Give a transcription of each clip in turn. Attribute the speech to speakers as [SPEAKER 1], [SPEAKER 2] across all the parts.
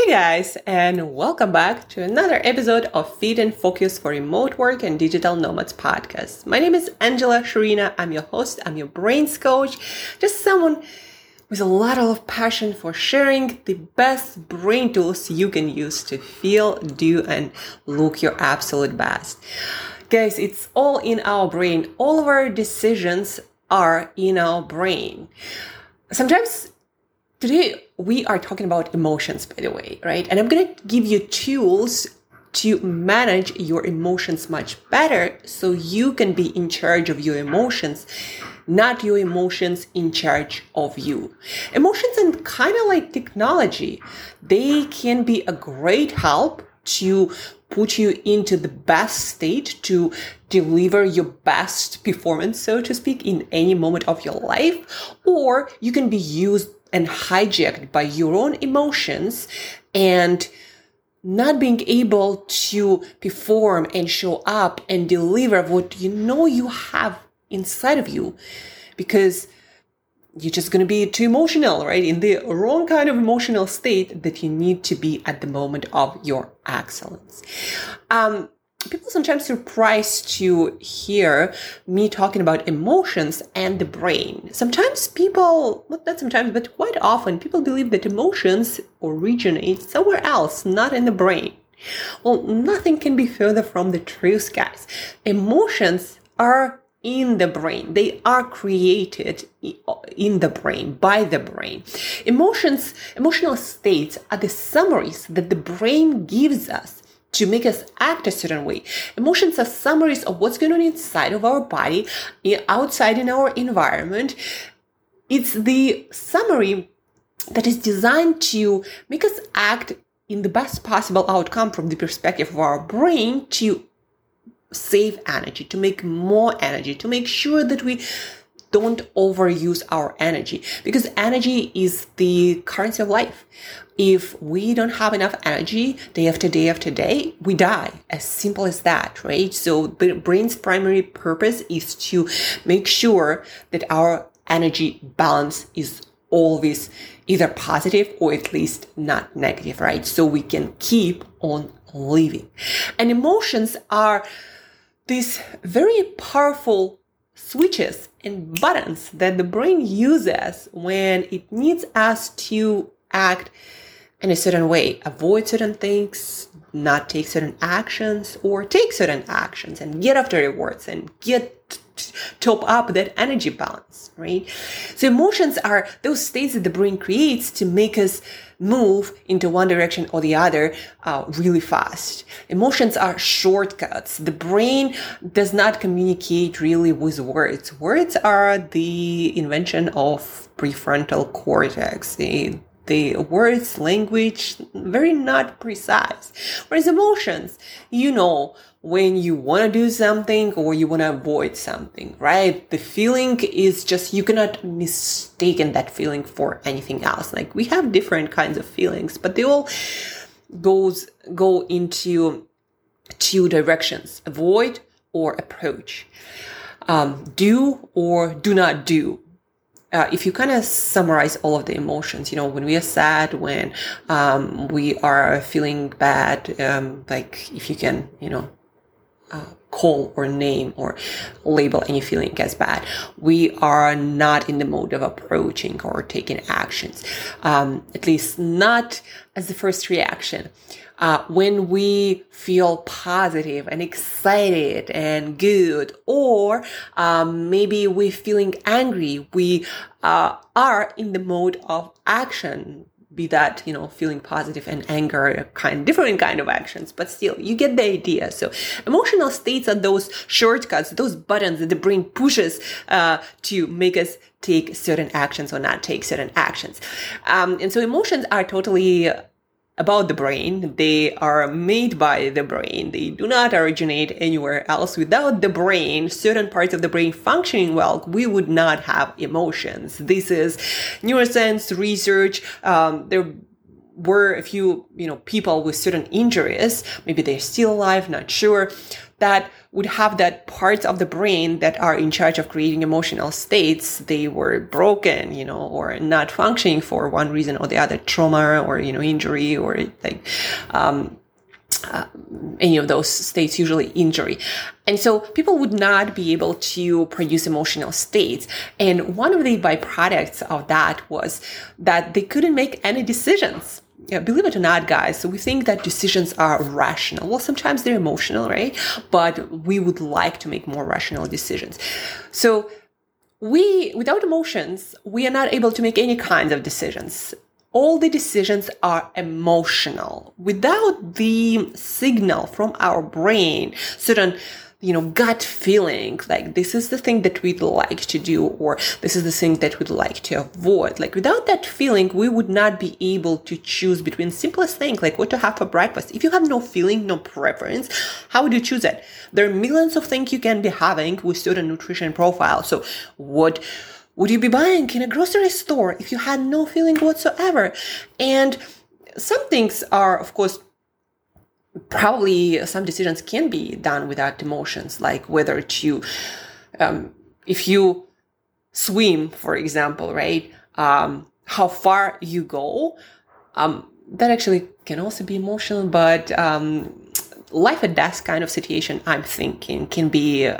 [SPEAKER 1] Hey guys, and welcome back to another episode of Feed and Focus for Remote Work and Digital Nomads podcast. My name is Angela Sharina. I'm your host, I'm your brains coach, just someone with a lot of passion for sharing the best brain tools you can use to feel, do, and look your absolute best. Guys, it's all in our brain. All of our decisions are in our brain. Sometimes today we are talking about emotions, by the way, right? And I'm going to give you tools to manage your emotions much better so you can be in charge of your emotions, not your emotions in charge of you. Emotions and kind of like technology, they can be a great help to put you into the best state to deliver your best performance, so to speak, in any moment of your life, or you can be used and hijacked by your own emotions and not being able to perform and show up and deliver what you know you have inside of you because you're just going to be too emotional, right? In the wrong kind of emotional state that you need to be at the moment of your excellence. Um, people sometimes surprised to hear me talking about emotions and the brain. Sometimes people, well, not sometimes, but quite often, people believe that emotions originate somewhere else, not in the brain. Well, nothing can be further from the truth, guys. Emotions are in the brain. They are created in the brain, by the brain. Emotions, emotional states are the summaries that the brain gives us to make us act a certain way. Emotions are summaries of what's going on inside of our body, outside in our environment. It's the summary that is designed to make us act in the best possible outcome from the perspective of our brain to save energy, to make more energy, to make sure that we don't overuse our energy because energy is the currency of life. If we don't have enough energy day after day after day, we die. As simple as that, right? So the brain's primary purpose is to make sure that our energy balance is always either positive or at least not negative, right? So we can keep on living. And emotions are these very powerful switches and buttons that the brain uses when it needs us to act in a certain way, avoid certain things, not take certain actions, or take certain actions and get after rewards and get top up that energy balance, right? So emotions are those states that the brain creates to make us move into one direction or the other uh, really fast. Emotions are shortcuts. The brain does not communicate really with words. Words are the invention of prefrontal cortex. The words, language, very not precise. Whereas emotions, you know, when you want to do something or you want to avoid something, right? The feeling is just, you cannot mistaken that feeling for anything else. Like we have different kinds of feelings, but they all goes, go into two directions, avoid or approach. Um, do or do not do uh, if you kind of summarize all of the emotions, you know, when we are sad, when um, we are feeling bad, um, like if you can, you know, uh, call or name or label any feeling as bad, we are not in the mode of approaching or taking actions, um, at least not as the first reaction uh, when we feel positive and excited and good, or um, maybe we're feeling angry, we uh, are in the mode of action. Be that you know feeling positive and anger, kind different kind of actions, but still you get the idea. So emotional states are those shortcuts, those buttons that the brain pushes uh, to make us take certain actions or not take certain actions. Um, and so emotions are totally about the brain. They are made by the brain. They do not originate anywhere else. Without the brain, certain parts of the brain functioning well, we would not have emotions. This is neuroscience research. Um, there were a few, you know, people with certain injuries, maybe they're still alive, not sure, that would have that parts of the brain that are in charge of creating emotional states, they were broken, you know, or not functioning for one reason or the other, trauma or, you know, injury or like, um, uh, any of those states, usually injury. And so people would not be able to produce emotional states. And one of the byproducts of that was that they couldn't make any decisions. Yeah, believe it or not, guys, so we think that decisions are rational. Well, sometimes they're emotional, right? But we would like to make more rational decisions. So we, without emotions, we are not able to make any kinds of decisions all the decisions are emotional. Without the signal from our brain, certain you know, gut feeling, like this is the thing that we'd like to do, or this is the thing that we'd like to avoid. Like without that feeling, we would not be able to choose between simplest things, like what to have for breakfast. If you have no feeling, no preference, how would you choose it? There are millions of things you can be having with certain nutrition profile. So what would you be buying in a grocery store if you had no feeling whatsoever? And some things are, of course, probably some decisions can be done without emotions, like whether to, um, if you swim, for example, right? Um, how far you go, um, that actually can also be emotional, but um, life and death kind of situation, I'm thinking, can be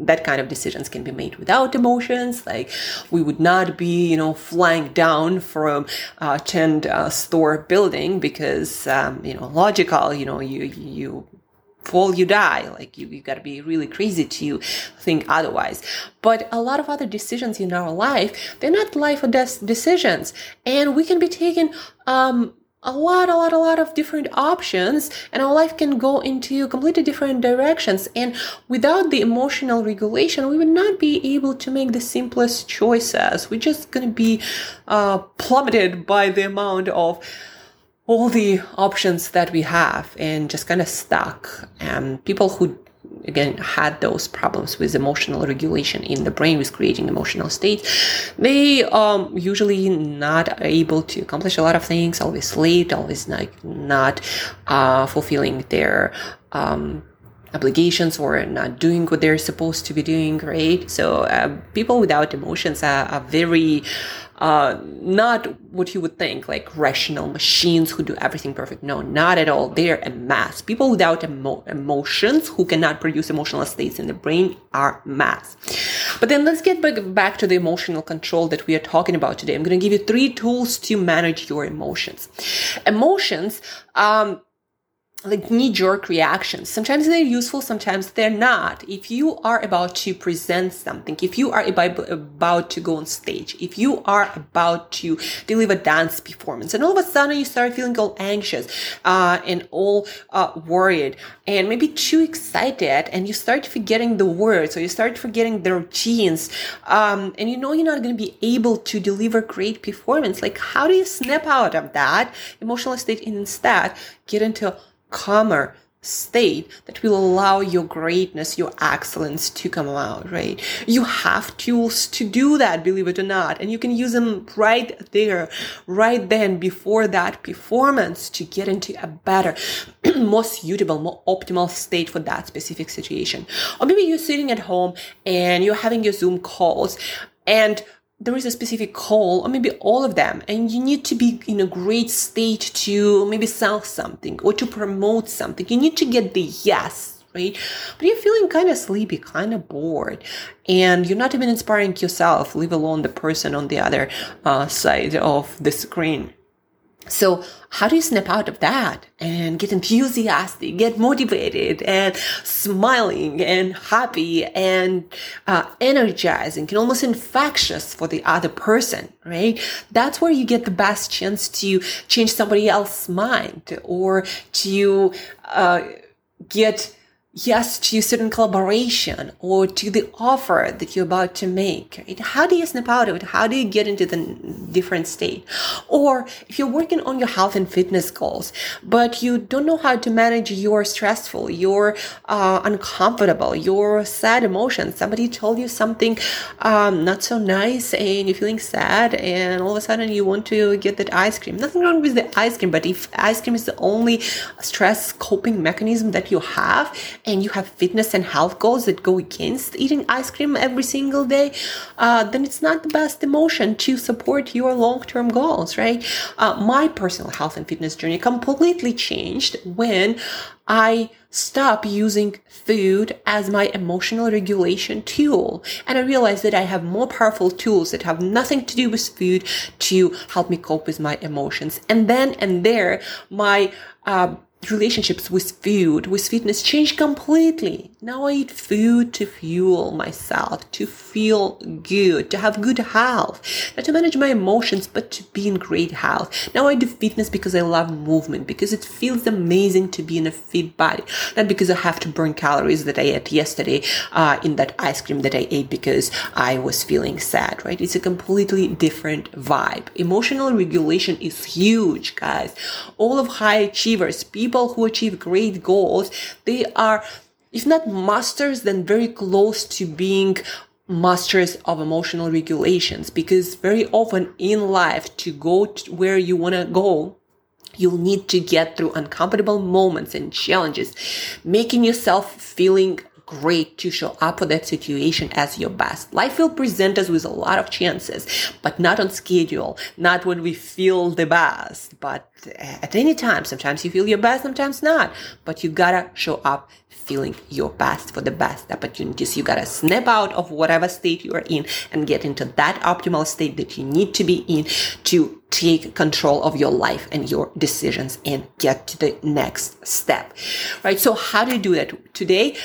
[SPEAKER 1] that kind of decisions can be made without emotions. Like we would not be, you know, flying down from a 10 uh, store building because, um, you know, logical, you know, you, you fall, you die. Like you, you gotta be really crazy to think otherwise. But a lot of other decisions in our life, they're not life or death decisions. And we can be taken, um, a lot, a lot, a lot of different options, and our life can go into completely different directions. And without the emotional regulation, we would not be able to make the simplest choices. We're just to be uh, plummeted by the amount of all the options that we have and just kind of stuck. And people who again had those problems with emotional regulation in the brain with creating emotional states they um usually not able to accomplish a lot of things always late always like not uh fulfilling their um obligations or not doing what they're supposed to be doing right? So uh, people without emotions are, are very uh, not what you would think, like rational machines who do everything perfect. No, not at all. They're a mass. People without emo- emotions who cannot produce emotional states in the brain are mass. But then let's get back, back to the emotional control that we are talking about today. I'm going to give you three tools to manage your emotions. Emotions, um, like knee jerk reactions. Sometimes they're useful, sometimes they're not. If you are about to present something, if you are about to go on stage, if you are about to deliver dance performance, and all of a sudden you start feeling all anxious uh, and all uh, worried and maybe too excited, and you start forgetting the words or you start forgetting the routines, um, and you know you're not going to be able to deliver great performance, like how do you snap out of that emotional state and instead get into calmer state that will allow your greatness, your excellence to come out, right? You have tools to do that, believe it or not. And you can use them right there, right then before that performance to get into a better, more suitable, more optimal state for that specific situation. Or maybe you're sitting at home and you're having your Zoom calls and there is a specific call or maybe all of them and you need to be in a great state to maybe sell something or to promote something. You need to get the yes right? But you're feeling kind of sleepy kind of bored and you're not even inspiring yourself leave alone the person on the other uh, side of the screen so how do you snap out of that and get enthusiastic, get motivated and smiling and happy and uh, energizing and almost infectious for the other person, right? That's where you get the best chance to change somebody else's mind or to uh, get yes to certain collaboration or to the offer that you're about to make. Right? how do you snap out of it? How do you get into the different state? Or if you're working on your health and fitness goals but you don't know how to manage your stressful your uh, uncomfortable your sad emotions. Somebody told you something um, not so nice and you're feeling sad and all of a sudden you want to get that ice cream. Nothing wrong with the ice cream but if ice cream is the only stress coping mechanism that you have and you have fitness and health goals that go against eating ice cream every single day, uh, then it's not the best emotion to support your long term goals, right? Uh, my personal health and fitness journey completely changed when I stopped using food as my emotional regulation tool. And I realized that I have more powerful tools that have nothing to do with food to help me cope with my emotions. And then and there, my uh, relationships with food, with fitness changed completely. Now I eat food to fuel myself, to feel good, to have good health, not to manage my emotions, but to be in great health. Now I do fitness because I love movement, because it feels amazing to be in a fit body, not because I have to burn calories that I ate yesterday uh, in that ice cream that I ate because I was feeling sad, right? It's a completely different vibe. Emotional regulation is huge, guys. All of high achievers, people people who achieve great goals, they are, if not masters, then very close to being masters of emotional regulations. Because very often in life to go to where you want to go You'll need to get through uncomfortable moments and challenges, making yourself feeling great to show up for that situation as your best. Life will present us with a lot of chances, but not on schedule, not when we feel the best, but uh, at any time. Sometimes you feel your best, sometimes not, but you gotta show up feeling your best for the best opportunities. You gotta snap out of whatever state you are in and get into that optimal state that you need to be in to take control of your life and your decisions and get to the next step. Right? So how do you do that? Today,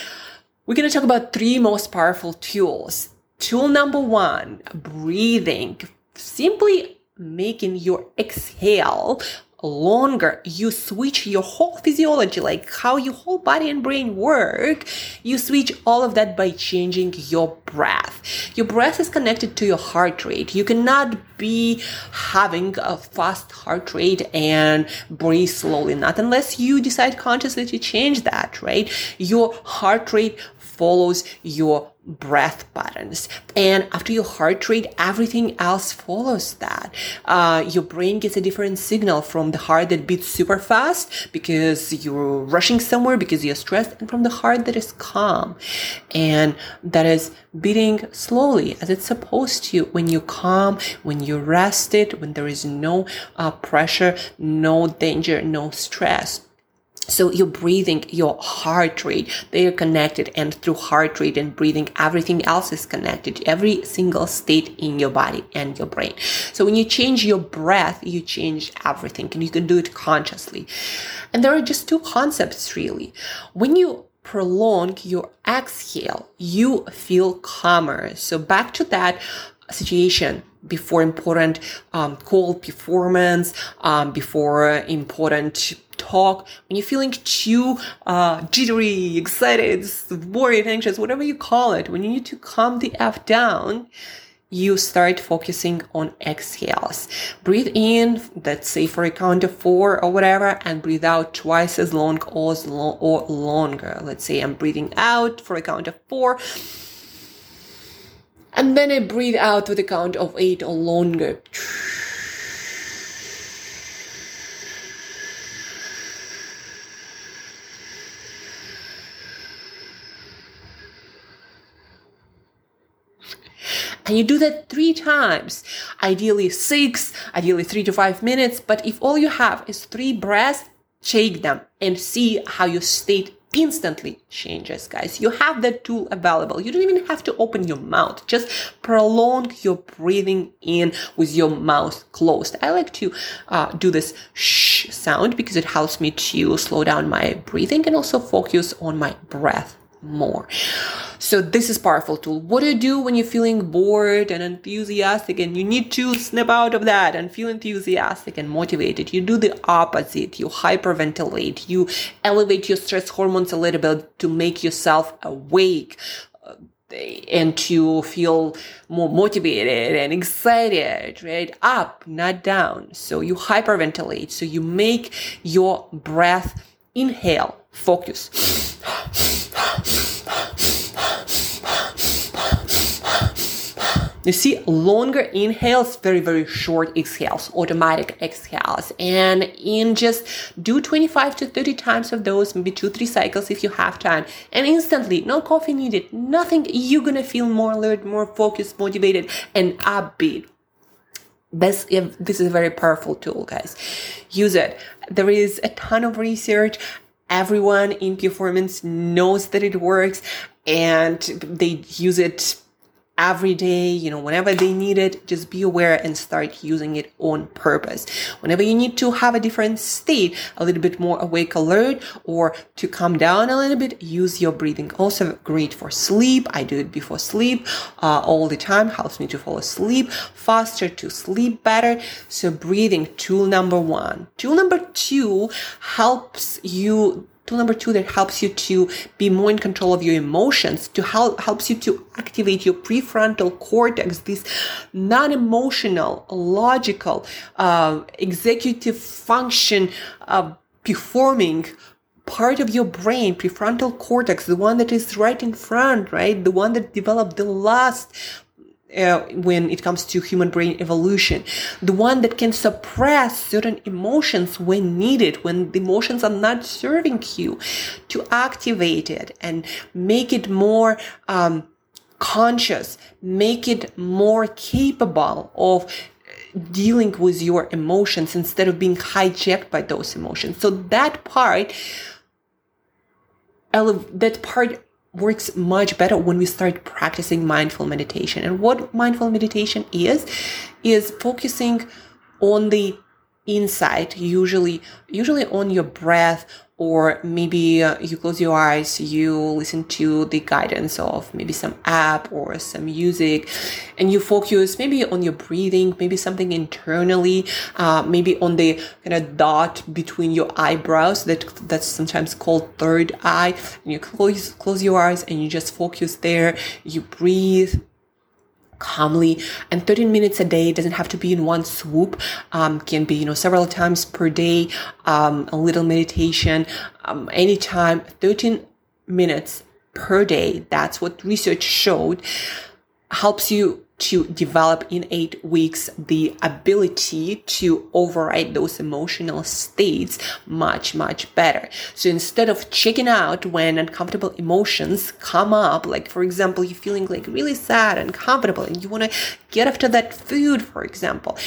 [SPEAKER 1] we're going to talk about three most powerful tools. Tool number one, breathing. Simply making your exhale longer. You switch your whole physiology, like how your whole body and brain work. You switch all of that by changing your breath. Your breath is connected to your heart rate. You cannot be having a fast heart rate and breathe slowly, not unless you decide consciously to change that, right? Your heart rate follows your breath patterns. And after your heart rate, everything else follows that. Uh, your brain gets a different signal from the heart that beats super fast because you're rushing somewhere because you're stressed and from the heart that is calm and that is beating slowly as it's supposed to when you're calm, when you're rested, when there is no uh, pressure, no danger, no stress. So your breathing, your heart rate, they are connected and through heart rate and breathing, everything else is connected. Every single state in your body and your brain. So when you change your breath, you change everything and you can do it consciously. And there are just two concepts really. When you prolong your exhale, you feel calmer. So back to that situation before important um, call performance, um, before important talk, when you're feeling too uh, jittery, excited, worried, anxious, whatever you call it, when you need to calm the F down, you start focusing on exhales. Breathe in, let's say for a count of four or whatever, and breathe out twice as long or, as long, or longer. Let's say I'm breathing out for a count of four. And then I breathe out with a count of eight or longer. And you do that three times, ideally six, ideally three to five minutes. But if all you have is three breaths, shake them and see how your state instantly changes, guys. You have that tool available. You don't even have to open your mouth. Just prolong your breathing in with your mouth closed. I like to uh, do this shh sound because it helps me to slow down my breathing and also focus on my breath more. So this is powerful tool. What do you do when you're feeling bored and enthusiastic and you need to snap out of that and feel enthusiastic and motivated? You do the opposite. You hyperventilate. You elevate your stress hormones a little bit to make yourself awake uh, and to feel more motivated and excited, right? Up, not down. So you hyperventilate. So you make your breath inhale, focus. You see longer inhales, very, very short exhales, automatic exhales. And in just do 25 to 30 times of those, maybe two, three cycles if you have time. And instantly, no coffee needed, nothing. You're gonna feel more alert, more focused, motivated, and upbeat. This, this is a very powerful tool, guys. Use it. There is a ton of research everyone in performance knows that it works and they use it every day, you know, whenever they need it, just be aware and start using it on purpose. Whenever you need to have a different state, a little bit more awake alert or to calm down a little bit, use your breathing. Also great for sleep. I do it before sleep uh, all the time, helps me to fall asleep faster, to sleep better. So breathing, tool number one. Tool number two helps you Tool number two that helps you to be more in control of your emotions, to help helps you to activate your prefrontal cortex, this non-emotional, logical, uh, executive function uh, performing part of your brain, prefrontal cortex, the one that is right in front, right? The one that developed the last uh, when it comes to human brain evolution. The one that can suppress certain emotions when needed, when the emotions are not serving you, to activate it and make it more um, conscious, make it more capable of dealing with your emotions instead of being hijacked by those emotions. So that part, that part works much better when we start practicing mindful meditation. And what mindful meditation is, is focusing on the inside, usually, usually on your breath or maybe uh, you close your eyes, you listen to the guidance of maybe some app or some music, and you focus maybe on your breathing, maybe something internally, uh, maybe on the kind of dot between your eyebrows that that's sometimes called third eye. And you close close your eyes and you just focus there. You breathe calmly. And 13 minutes a day doesn't have to be in one swoop. Um, can be you know several times per day um, a little meditation um, anytime. 13 minutes per day that's what research showed helps you to develop in eight weeks the ability to override those emotional states much, much better. So instead of checking out when uncomfortable emotions come up, like for example, you're feeling like really sad and uncomfortable and you want to get after that food, for example.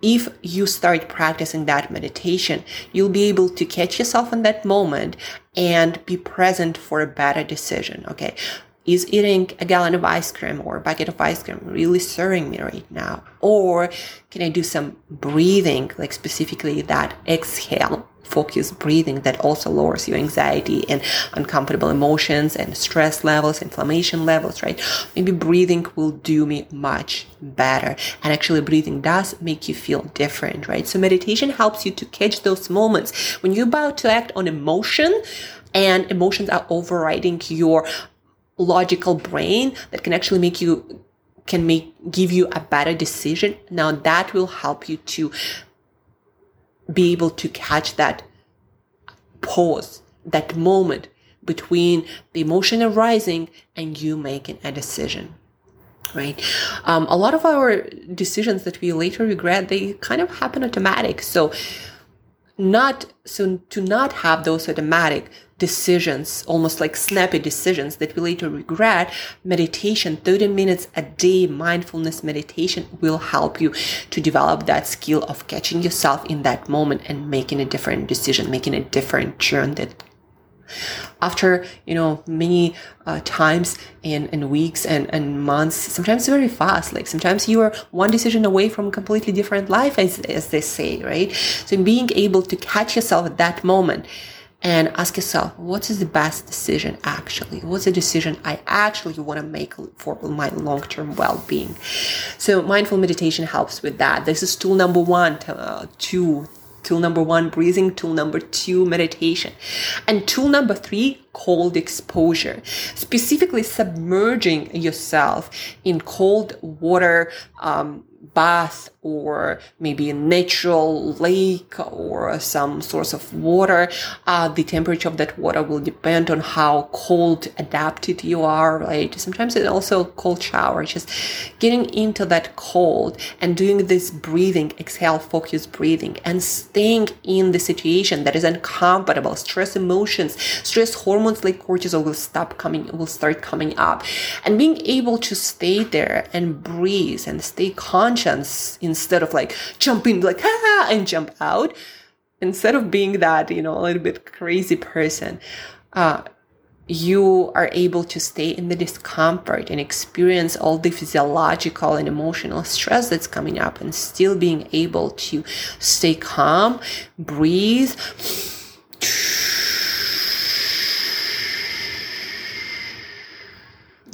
[SPEAKER 1] If you start practicing that meditation, you'll be able to catch yourself in that moment and be present for a better decision. Okay is eating a gallon of ice cream or a bucket of ice cream really serving me right now? Or can I do some breathing, like specifically that exhale, focus breathing that also lowers your anxiety and uncomfortable emotions and stress levels, inflammation levels, right? Maybe breathing will do me much better. And actually breathing does make you feel different, right? So meditation helps you to catch those moments when you're about to act on emotion and emotions are overriding your logical brain that can actually make you can make give you a better decision. Now that will help you to be able to catch that pause that moment between the emotion arising and you making a decision right? Um, a lot of our decisions that we later regret they kind of happen automatic. So not so to not have those automatic decisions, almost like snappy decisions that we later regret, meditation, 30 minutes a day mindfulness meditation will help you to develop that skill of catching yourself in that moment and making a different decision, making a different turn that after you know many uh, times and, and weeks and, and months sometimes very fast like sometimes you are one decision away from a completely different life as, as they say right so being able to catch yourself at that moment and ask yourself, what is the best decision actually? What's the decision I actually want to make for my long term well being? So, mindful meditation helps with that. This is tool number one, uh, two, Tool number one, breathing. Tool number two, meditation. And tool number three, cold exposure. Specifically, submerging yourself in cold water, um, bath or maybe a natural lake or some source of water. Uh, the temperature of that water will depend on how cold adapted you are, right? Sometimes it's also cold shower, just getting into that cold and doing this breathing, exhale, focus breathing and staying in the situation that is uncomfortable. Stress emotions, stress hormones like cortisol will stop coming, will start coming up. And being able to stay there and breathe and stay conscious instead of like jumping like ah and jump out instead of being that you know a little bit crazy person uh, you are able to stay in the discomfort and experience all the physiological and emotional stress that's coming up and still being able to stay calm breathe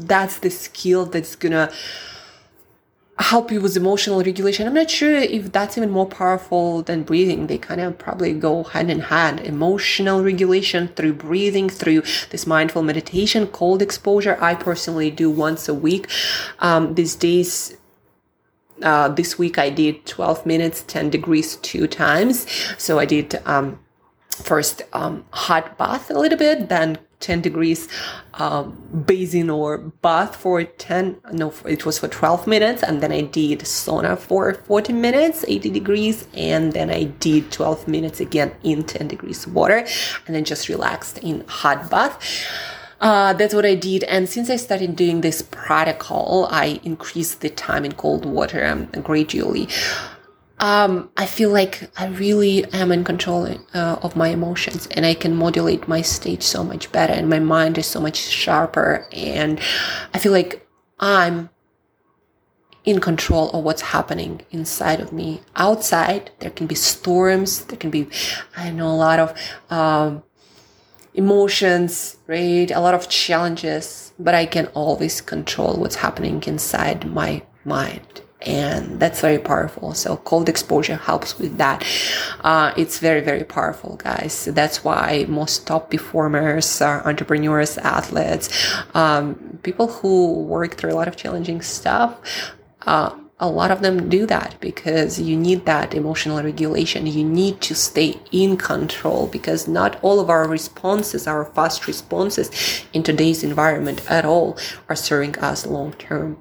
[SPEAKER 1] that's the skill that's gonna help you with emotional regulation. I'm not sure if that's even more powerful than breathing. They kind of probably go hand in hand. Emotional regulation through breathing, through this mindful meditation, cold exposure. I personally do once a week. Um, these days, uh, this week I did 12 minutes, 10 degrees two times. So I did um, first um, hot bath a little bit, then 10 degrees um, basin or bath for 10 no it was for 12 minutes and then i did sauna for 40 minutes 80 degrees and then i did 12 minutes again in 10 degrees water and then just relaxed in hot bath uh, that's what I did. And since I started doing this protocol, I increased the time in cold water um, gradually um, I feel like I really am in control uh, of my emotions and I can modulate my state so much better and my mind is so much sharper and I feel like I'm in control of what's happening inside of me. Outside, there can be storms, there can be, I know, a lot of um, emotions, right? A lot of challenges, but I can always control what's happening inside my mind and that's very powerful. So cold exposure helps with that. Uh, it's very, very powerful, guys. That's why most top performers are entrepreneurs, athletes, um, people who work through a lot of challenging stuff. Uh, a lot of them do that because you need that emotional regulation. You need to stay in control because not all of our responses, our fast responses in today's environment at all are serving us long term.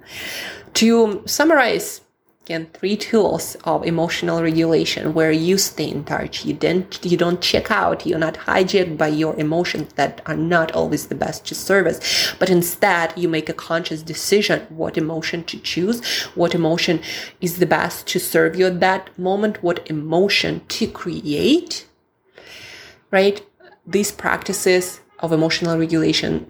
[SPEAKER 1] To summarize, again, three tools of emotional regulation where you stay in touch. You don't, you don't check out. You're not hijacked by your emotions that are not always the best to serve us, but instead you make a conscious decision what emotion to choose, what emotion is the best to serve you at that moment, what emotion to create, right? These practices of emotional regulation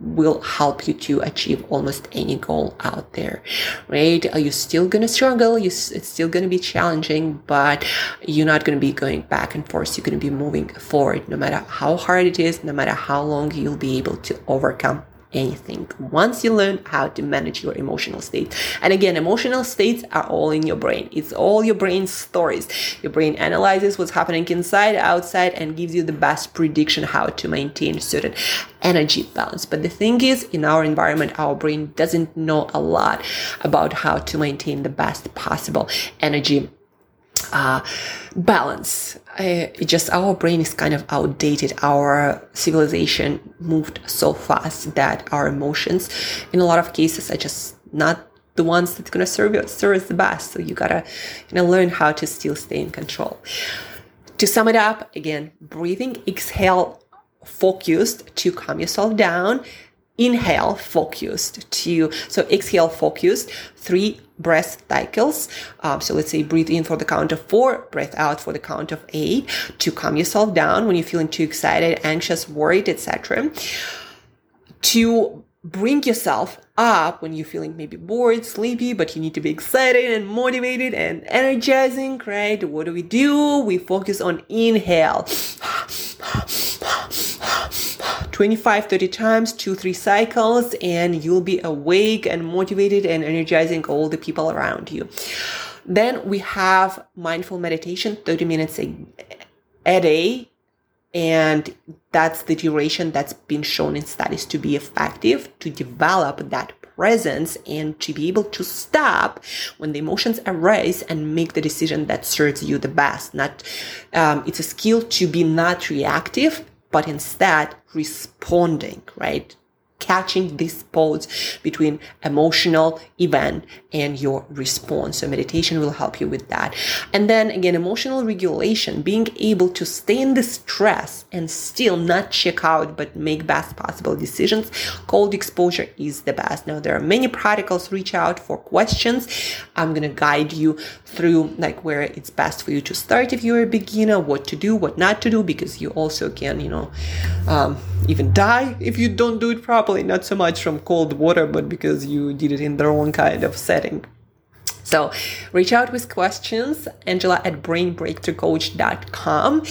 [SPEAKER 1] will help you to achieve almost any goal out there right? Are you still gonna struggle? You, it's still gonna be challenging but you're not gonna be going back and forth. You're gonna be moving forward no matter how hard it is no matter how long you'll be able to overcome anything once you learn how to manage your emotional state. And again, emotional states are all in your brain. It's all your brain stories. Your brain analyzes what's happening inside, outside, and gives you the best prediction how to maintain certain energy balance. But the thing is, in our environment, our brain doesn't know a lot about how to maintain the best possible energy uh, balance. Uh, just our brain is kind of outdated. Our civilization moved so fast that our emotions, in a lot of cases, are just not the ones that's gonna serve you serve us the best. So you gotta you know learn how to still stay in control. To sum it up, again, breathing, exhale, focused to calm yourself down inhale focused to so exhale focused three breath cycles um, so let's say breathe in for the count of four breath out for the count of eight to calm yourself down when you're feeling too excited anxious worried etc to bring yourself up when you're feeling maybe bored, sleepy, but you need to be excited and motivated and energizing, right? What do we do? We focus on inhale. 25, 30 times, two, three cycles, and you'll be awake and motivated and energizing all the people around you. Then we have mindful meditation, 30 minutes a, a day. And that's the duration that's been shown in studies to be effective to develop that presence and to be able to stop when the emotions arise and make the decision that serves you the best. Not, um, it's a skill to be not reactive, but instead responding, right? Catching this pause between emotional event and your response. So meditation will help you with that. And then again, emotional regulation, being able to stay in the stress and still not check out, but make best possible decisions. Cold exposure is the best. Now there are many protocols. Reach out for questions. I'm going to guide you through like where it's best for you to start if you're a beginner, what to do, what not to do, because you also can, you know, um, even die if you don't do it properly. Not so much from cold water, but because you did it in the wrong kind of setting. So reach out with questions, Angela at brainbreakthroughcoach.com.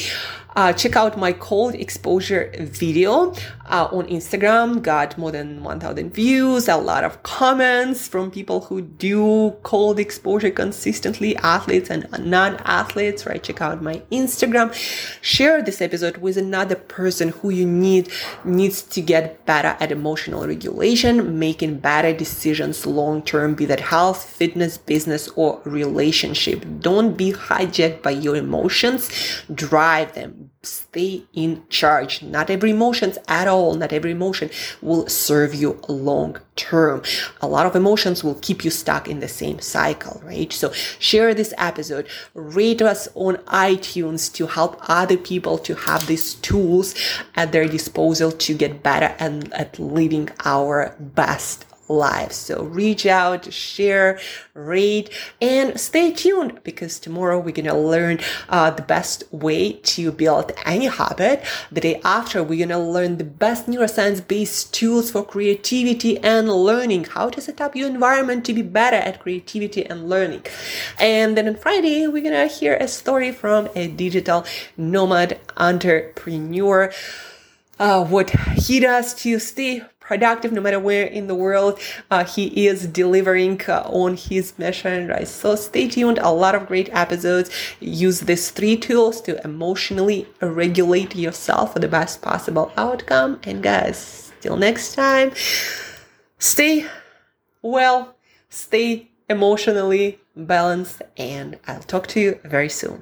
[SPEAKER 1] Uh, check out my cold exposure video uh, on Instagram. Got more than 1,000 views, a lot of comments from people who do cold exposure consistently, athletes and non-athletes, right? Check out my Instagram. Share this episode with another person who you need needs to get better at emotional regulation, making better decisions long term, be that health, fitness, business, or relationship. Don't be hijacked by your emotions. Drive them stay in charge. Not every emotions at all, not every emotion will serve you long term. A lot of emotions will keep you stuck in the same cycle, right? So share this episode, rate us on iTunes to help other people to have these tools at their disposal to get better and at living our best lives. So reach out, share, rate, and stay tuned because tomorrow we're going to learn uh, the best way to build any habit. The day after, we're going to learn the best neuroscience based tools for creativity and learning, how to set up your environment to be better at creativity and learning. And then on Friday, we're going to hear a story from a digital nomad entrepreneur. Uh, what he does to stay productive no matter where in the world uh, he is delivering uh, on his mission right? So stay tuned. A lot of great episodes. Use these three tools to emotionally regulate yourself for the best possible outcome. And guys till next time stay well stay emotionally balanced and i'll talk to you very soon